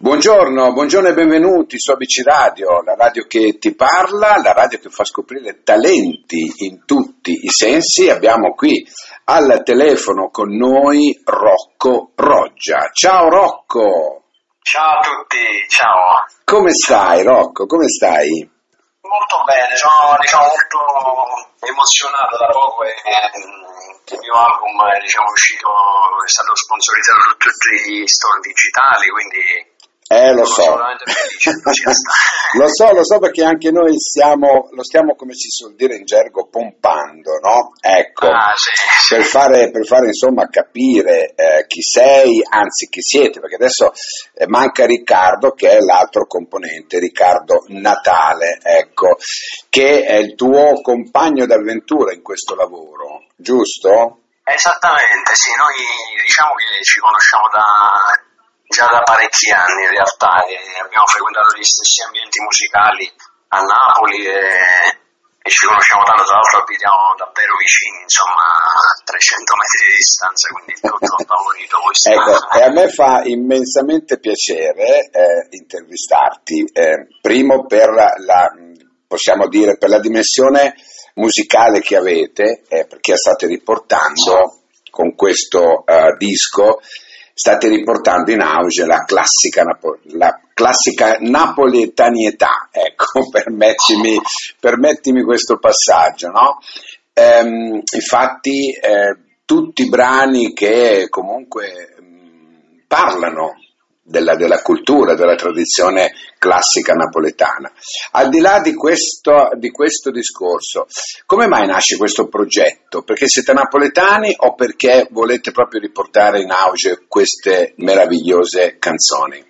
Buongiorno, buongiorno e benvenuti su ABC Radio, la radio che ti parla, la radio che fa scoprire talenti in tutti i sensi. Abbiamo qui al telefono con noi Rocco Roggia. Ciao Rocco! Ciao a tutti, ciao. Come stai Rocco? Come stai? Molto bene, sono diciamo, molto emozionato da poco e il mio album è diciamo, uscito, è stato sponsorizzato da tutti gli store digitali, quindi eh, lo so. lo so, lo so perché anche noi stiamo, lo stiamo, come si suol dire in gergo, pompando, no? Ecco, ah, sì, sì. Per, fare, per, fare, insomma capire eh, chi sei, anzi chi siete, perché adesso eh, manca Riccardo che è l'altro componente, Riccardo Natale, ecco, che è il tuo compagno d'avventura in questo lavoro, giusto? Esattamente, sì, noi diciamo che ci conosciamo da già da parecchi anni in realtà abbiamo frequentato gli stessi ambienti musicali a Napoli e, e ci conosciamo tanto, tra l'altro abitiamo davvero vicini, insomma a 300 metri di distanza, quindi tutto favorito questo. Ecco, e a me fa immensamente piacere eh, intervistarti, eh, primo per la, possiamo dire, per la dimensione musicale che avete, eh, perché state riportando con questo uh, disco state riportando in auge la classica, la classica napoletanietà, ecco, permettimi, permettimi questo passaggio, no? Ehm, infatti eh, tutti i brani che comunque mh, mm, parlano della, della, cultura, della tradizione classica napoletana. Al di là di questo, di questo, discorso, come mai nasce questo progetto? Perché siete napoletani o perché volete proprio riportare in auge queste meravigliose canzoni?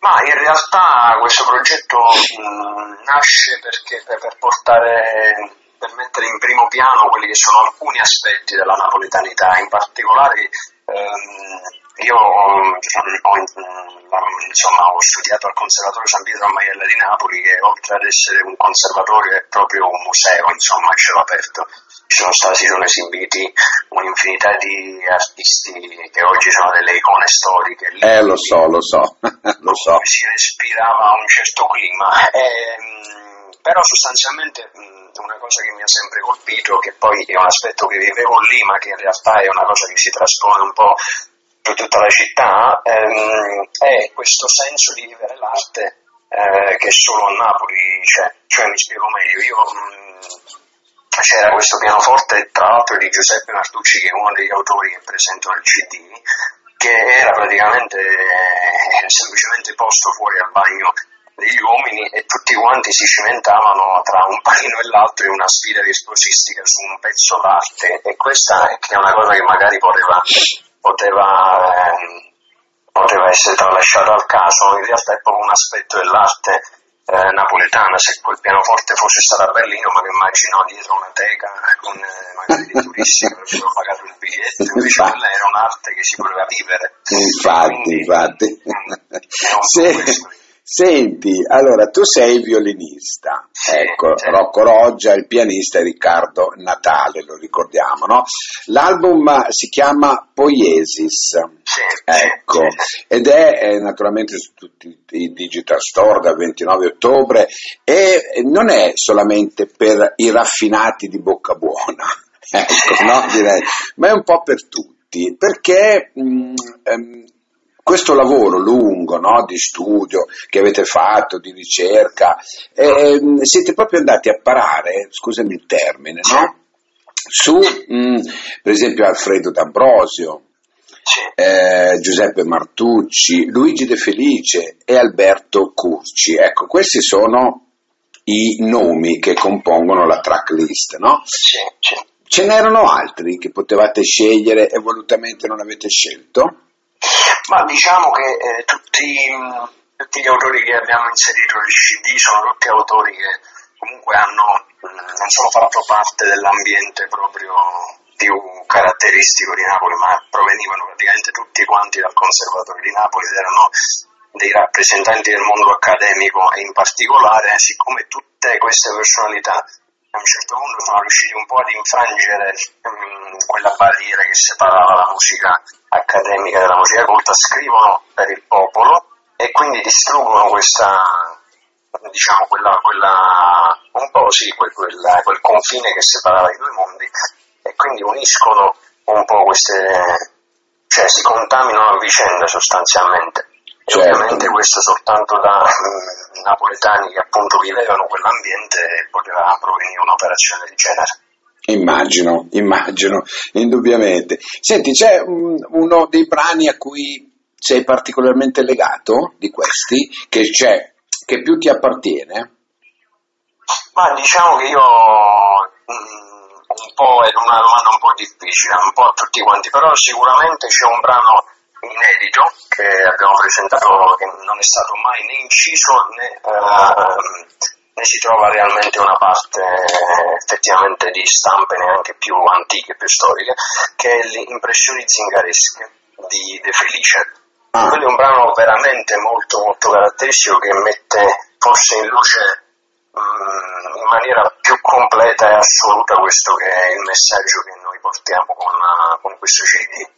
Ma in realtà questo progetto mm, nasce perché, per, per portare per mettere in primo piano quelli che sono alcuni aspetti della napoletanità, in particolare ehm, io ho, insomma, ho, studiato al Conservatorio San Pietro a Maiella di Napoli che oltre ad essere un conservatorio è proprio un museo, insomma, a cielo aperto. Ci sono stati, sono esibiti un'infinità di artisti che oggi sono delle icone storiche. Lì, eh, lo so, lo so, lo so. Si respirava un certo clima. E, ehm, però sostanzialmente una cosa che mi ha sempre colpito, che poi è un aspetto che vivevo lì, ma che in realtà è una cosa che si traspone un po' per tutta la città, ehm, è questo senso di vivere l'arte eh, che solo a Napoli c'è. Cioè, mi spiego meglio, io mh, mm, c'era questo pianoforte, tra l'altro di Giuseppe Martucci, che è uno degli autori che presentano il CD, che era praticamente eh, semplicemente posto fuori al bagno degli uomini e tutti quanti si cimentavano tra un panino e l'altro in una sfida virtuosistica su un pezzo d'arte e questa è una cosa che magari poteva poteva, eh, poteva essere tralasciato al caso, in realtà è proprio un aspetto dell'arte eh, napoletana, se quel pianoforte fosse stato a Berlino, ma mi immagino dietro una teca con eh, magari dei turisti che avrebbero pagato il biglietto, invece quella era un'arte che si voleva vivere. Infatti, Quindi, infatti. Mh, Senti, allora tu sei violinista, sì, ecco, sì. Rocco Roggia, il pianista è Riccardo Natale, lo ricordiamo, no? L'album si chiama Poiesis, sì, ecco, ed è, è, naturalmente su tutti i digital store dal 29 ottobre e non è solamente per i raffinati di bocca buona, ecco, no? Direi, ma è un po' per tutti, perché mh, mm, ehm, questo lavoro lungo no, di studio che avete fatto, di ricerca, eh, siete proprio andati a parare, scusami il termine, no? su mh, per esempio Alfredo D'Ambrosio, eh, Giuseppe Martucci, Luigi De Felice e Alberto Curci. Ecco, questi sono i nomi che compongono la tracklist, no? Ce n'erano altri che potevate scegliere e volutamente non avete scelto? Ma diciamo che eh, tutti, tutti, gli autori che abbiamo inserito nel CD sono tutti autori che comunque hanno, non solo fatto parte dell'ambiente proprio più caratteristico di Napoli, ma provenivano praticamente tutti quanti dal Conservatorio di Napoli ed erano dei rappresentanti del mondo accademico e in particolare, siccome tutte queste personalità a un certo punto sono riusciti un po' ad infrangere um, quella barriera che separava la musica accademica dalla musica colta, scrivono per il popolo quindi distruggono questa, diciamo, quella, quella, un po' sì, quel, quella, quel confine che separava i due mondi e quindi uniscono un po' queste, cioè si contaminano a vicenda sostanzialmente. E certo. ovviamente questo soltanto da mm, napoletani che appunto vivevano quell'ambiente poteva provenire un'operazione del genere. Immagino, immagino, indubbiamente. Senti, c'è un, uno dei brani a cui sei particolarmente legato di questi, che, che più ti appartiene? Ma diciamo che io mm, un po' è una domanda un po' difficile, un po' a tutti quanti, però sicuramente c'è un brano inedito che abbiamo presentato che non è stato mai né inciso né, uh, né si trova realmente una parte effettivamente di stampe neanche più antiche, più storiche, che è le impressioni zingaresche di De Felice. Ah. Quello è un brano veramente molto molto caratteristico che mette forse in luce mh, in maniera più completa e assoluta questo che è il messaggio che noi portiamo con, con questo CD.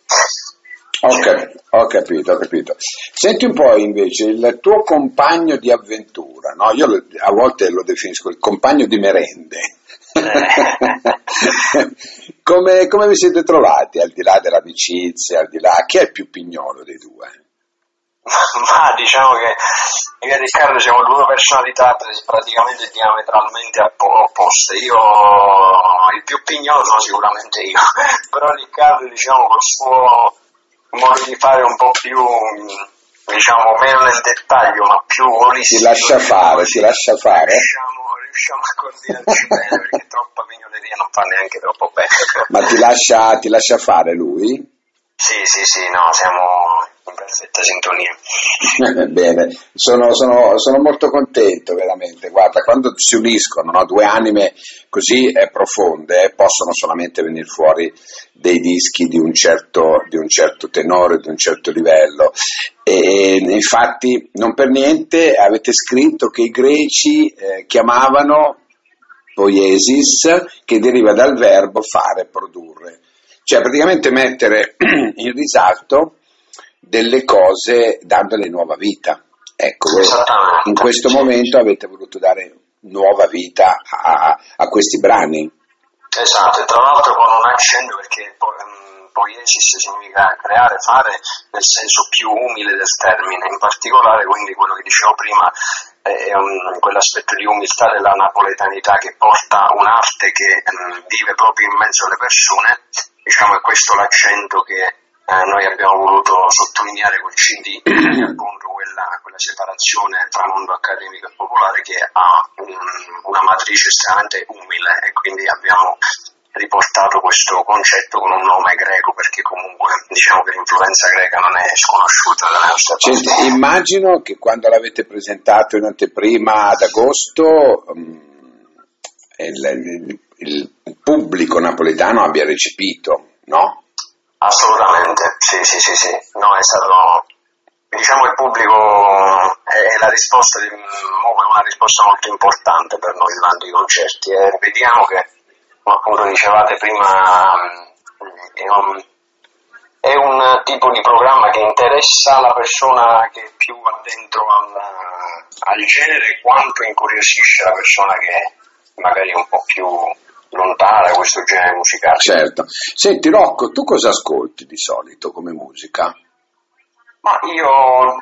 Ho, cap- ho, capito, ho capito. Senti un po' invece il tuo compagno di avventura, no? io a volte lo definisco il compagno di merende. come, come vi siete trovati al di là dell'amicizia, al di là chi è il più pignolo dei due? ma diciamo che io e Riccardo siamo due personalità praticamente diametralmente opposte. Io, il più pignolo sono sicuramente io, però Riccardo, diciamo, col suo modo di fare un po' più, diciamo, meno nel dettaglio, ma più olistico. Si lascia fare, si lascia fare. Riusciamo, riusciamo a coordinarci bene, perché troppa pignoleria non fa neanche troppo bene. Ma ti lascia, ti lascia fare lui? Sì, sì, sì, no, siamo in perfetta sintonia. Bene, sono, sono, sono, molto contento veramente. Guarda, quando si uniscono no, due anime così eh, profonde, possono solamente venire fuori dei dischi di un, certo, di un certo tenore, di un certo livello. E infatti, non per niente avete scritto che i greci eh, chiamavano poiesis, che deriva dal verbo fare, produrre. Cioè praticamente mettere in risalto delle cose dandole nuova vita. Ecco, in questo momento avete voluto dare nuova vita a, a questi brani. Esatto, e tra l'altro con un accento perché um, poiesis significa creare, fare nel senso più umile del termine, in particolare quindi quello che dicevo prima è un, quell'aspetto di umiltà della napoletanità che porta un'arte che um, vive proprio in mezzo alle persone, diciamo è questo l'accento che eh, noi abbiamo voluto sottolineare col CD appunto quella, quella, separazione tra mondo accademico e popolare che ha un, una matrice estremamente umile e quindi abbiamo riportato questo concetto con un nome greco perché comunque diciamo che l'influenza greca non è sconosciuta dalle nostre parti. Cioè, immagino che quando l'avete presentato in anteprima ad agosto um, il, il, il pubblico napoletano abbia recepito, no? Assolutamente, sì, sì, sì, sì. No, è stato, diciamo il pubblico è la risposta di, una risposta molto importante per noi durante i concerti e vediamo che, come appunto dicevate prima, è un, è un tipo di programma che interessa la persona che più va dentro al, al genere quanto incuriosisce la persona che magari è un po' più lontana questo genere musicale. Certo. Senti Rocco, tu cosa ascolti di solito come musica? Ma io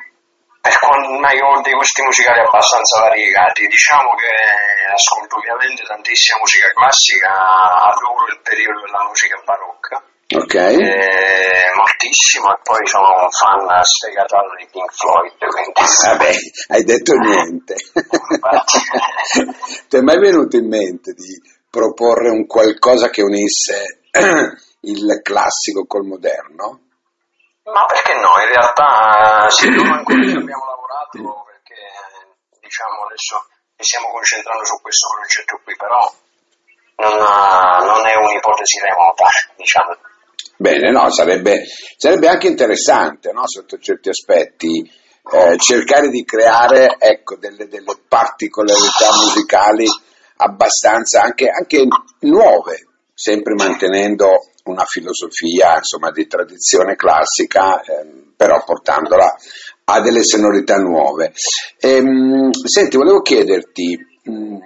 per ho dei gusti musicali abbastanza variegati, diciamo che ascolto ovviamente tantissima musica classica, adoro il periodo della musica barocca. Ok. Eh, moltissimo e poi sono un fan sfegatato di Pink Floyd. Quindi... Vabbè, hai detto niente. Ti è mai venuto in mente di proporre un qualcosa che unisse il classico col moderno? Ma perché no? In realtà sì, noi ancora ci abbiamo lavorato perché diciamo adesso ci stiamo concentrando su questo progetto qui, però non, non è un'ipotesi remota, diciamo. Bene, no, sarebbe, sarebbe anche interessante no, sotto certi aspetti eh, cercare di creare ecco, delle, delle particolarità musicali abbastanza anche, anche nuove, sempre mantenendo una filosofia insomma, di tradizione classica, ehm, però portandola ha delle sonorità nuove. Ehm, senti, volevo chiederti, mh, mm,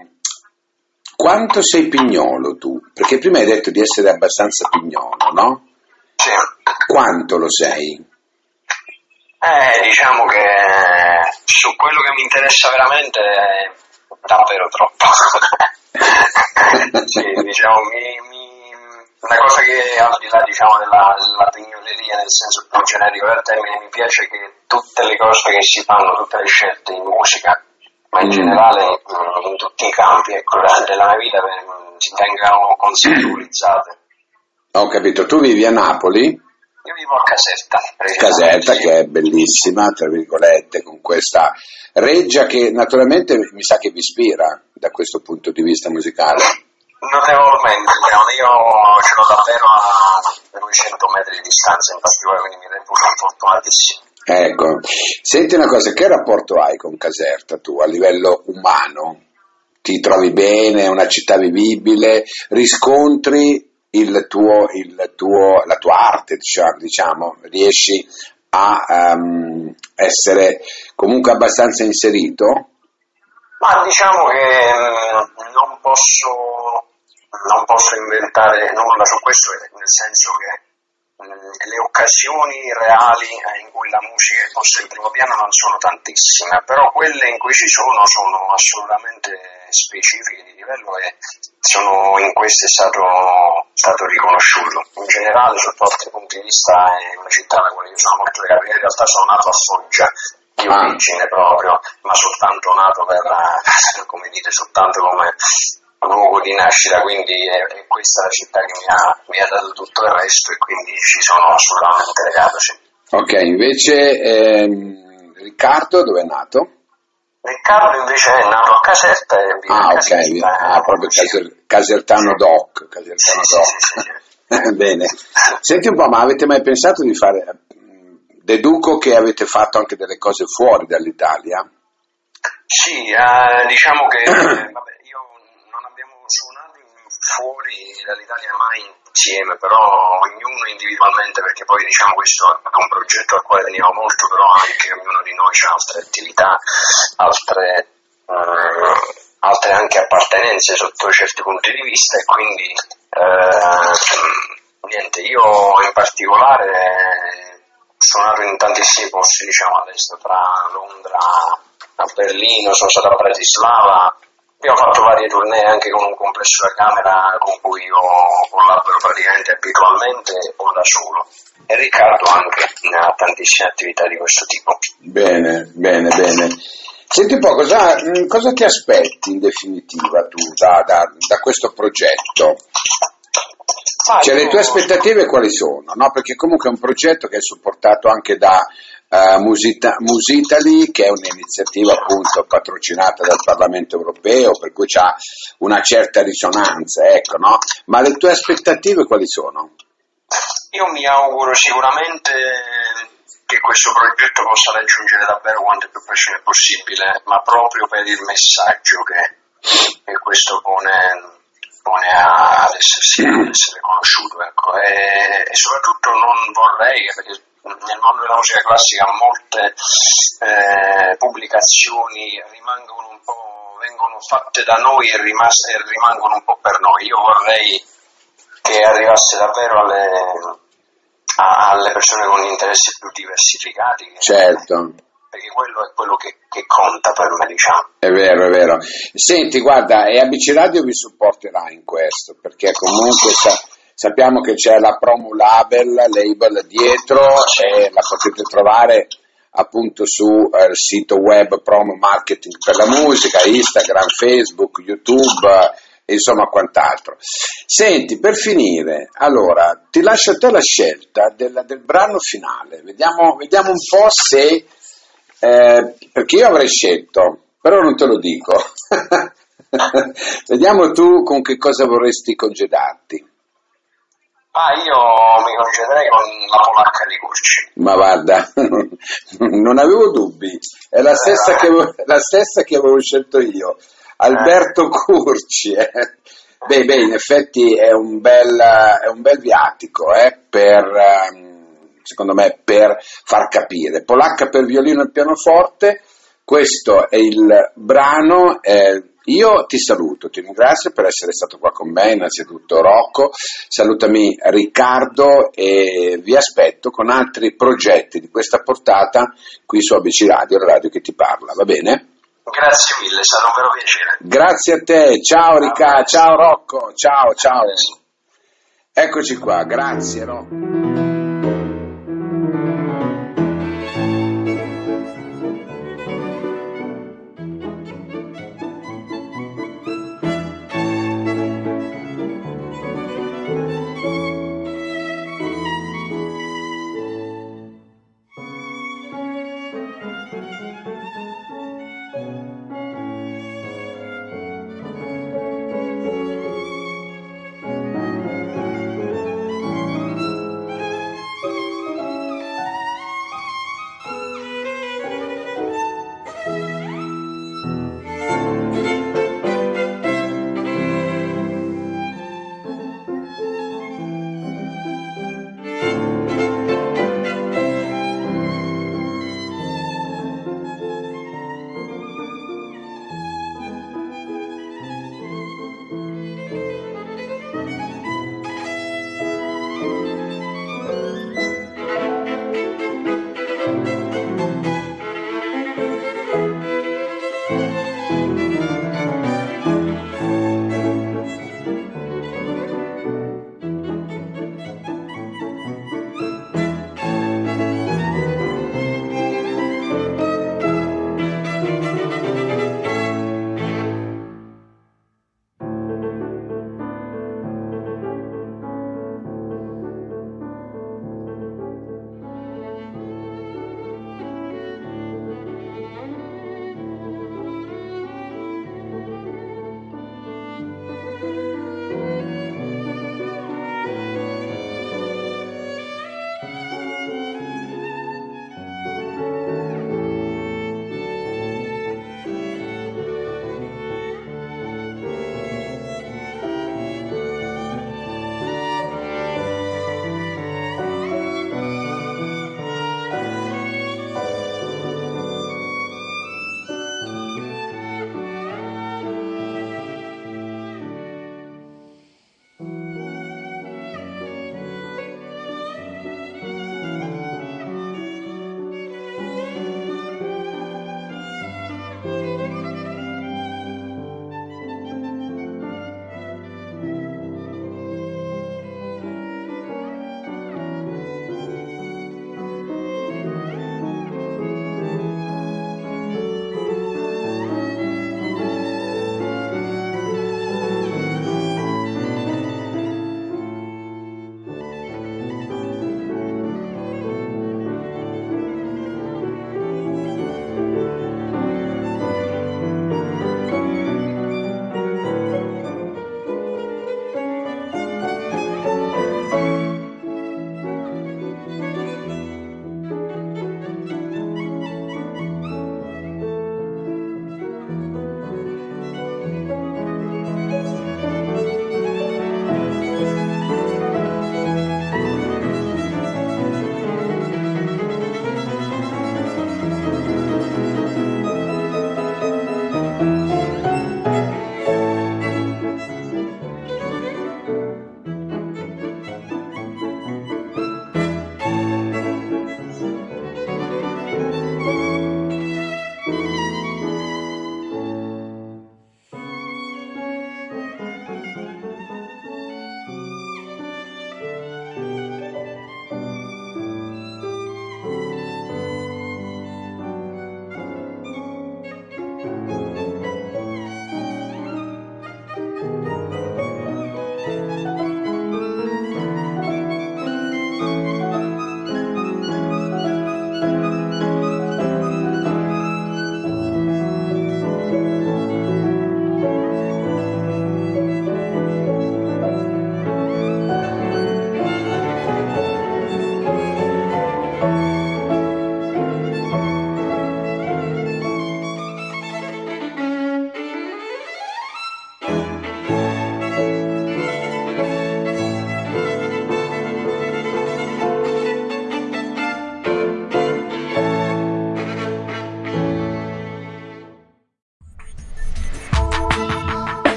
quanto sei pignolo tu? Perché prima hai detto di essere abbastanza pignolo, no? Sì. Quanto lo sei? Eh, diciamo che su quello che mi interessa veramente davvero troppo. sì, diciamo, mi, mi, una cosa che al di là diciamo, della, della pignoleria nel senso più generico del termine mi piace che tutte le cose che si fanno, tutte le scelte in musica, ma in mm. generale in, in, tutti i campi ecco, della mia vita si tengano consensualizzate. Ho capito, tu vivi a Napoli? Io vivo a Caserta. Caserta che è bellissima, tra virgolette, con questa reggia che naturalmente mi sa che vi ispira da questo punto di vista musicale. Notevolmente, io ce l'ho davvero a 200 metri di distanza in particolare, quindi mi reputo fortunatissimo. Ecco, senti una cosa, che rapporto hai con Caserta tu a livello umano? Ti trovi bene, è una città vivibile, riscontri tuo, tuo, la tua arte, diciamo, diciamo riesci a um, essere comunque abbastanza inserito? Ma diciamo che um, non, posso, non posso inventare nulla su questo, nel senso che le occasioni reali eh, in cui la musica è posta in primo piano non sono tantissime, però quelle in cui ci sono sono assolutamente specifiche di livello e sono in questo è stato, stato riconosciuto. In generale, sotto altri punti di vista, è una città alla quale io sono molto legato. In realtà sono nato a Foggia, di ah. origine proprio, ma soltanto nato per, come dite, soltanto come luogo di nascita, quindi è, è, questa la città che mi ha, mi ha, dato tutto il resto e quindi ci sono assolutamente legato. Sì. Ok, invece ehm, Riccardo dove è nato? Riccardo invece è nato a Caserta e vive ah, a Caserta. Ok, ah, proprio caser, Casertano Doc. Casertano sì, doc. Sì, Bene. Senti un po', ma avete mai pensato di fare... Deduco che avete fatto anche delle cose fuori dall'Italia? Sì, eh, diciamo che fuori dall'Italia mai insieme, però ognuno individualmente, perché poi diciamo questo è un progetto al quale teniamo molto, però anche ognuno di noi ha altre attività, altre, eh, altre anche appartenenze sotto certi punti di vista e quindi eh, niente, io in particolare ho suonato in tantissimi posti diciamo all'estero, tra Londra a Berlino, sono stato a Bratislava, Abbiamo fatto varie tournée anche con un complesso da camera con cui io collaboro praticamente abitualmente o da solo. E Riccardo anche ha tantissime attività di questo tipo. Bene, bene, bene. Senti un po', cosa, mm, cosa ti aspetti in definitiva tu da, da, da questo progetto? Ah, cioè, io... le tue aspettative quali sono? No? Perché comunque è un progetto che è supportato anche da uh, Musita- Musitali, che è un'iniziativa appunto patrocinata dal Parlamento europeo, per cui ha una certa risonanza, ecco, no? Ma le tue aspettative quali sono? Io mi auguro sicuramente che questo progetto possa raggiungere davvero quante più persone possibile, ma proprio per il messaggio che, che questo pone, pone ad, essersi, ad essere conosciuto. Ecco. E, e, soprattutto non vorrei, perché nel mondo della musica classica molte eh, pubblicazioni rimangono un po', vengono fatte da noi e, rimas- e rimangono un po' per noi. Io vorrei che arrivasse davvero alle, alle persone con interessi più diversificati. Certo. Perché quello è quello che, che, conta per me, diciamo. È vero, è vero. Senti, guarda, e ABC Radio vi supporterà in questo, perché comunque sa, Sappiamo che c'è la Promo Label, label dietro e la potete trovare appunto sul eh, sito web Promo Marketing per la musica, Instagram, Facebook, YouTube e insomma quant'altro. Senti, per finire, allora ti lascio a te la scelta del, del brano finale, vediamo, vediamo, un po' se, eh, perché io avrei scelto, però non te lo dico. vediamo tu con che cosa vorresti congedarti. Ah, io mi concederei con la polacca di Curci. Ma guarda, non avevo dubbi, è la stessa, eh, che, avevo, la stessa che avevo scelto io, Alberto eh. Curci. Eh. Beh, beh, in effetti è un bel, è un bel viatico eh, per, um, secondo me, per far capire. Polacca per violino e pianoforte, questo è il brano. Io ti saluto, ti ringrazio per essere stato qua con me, innanzitutto Rocco, salutami Riccardo e vi aspetto con altri progetti di questa portata qui su ABC Radio, la radio che ti parla, va bene? Grazie mille, sarà un vero piacere. Grazie a te, ciao Riccardo, ciao Rocco, ciao ciao. Eccoci qua, grazie Rocco.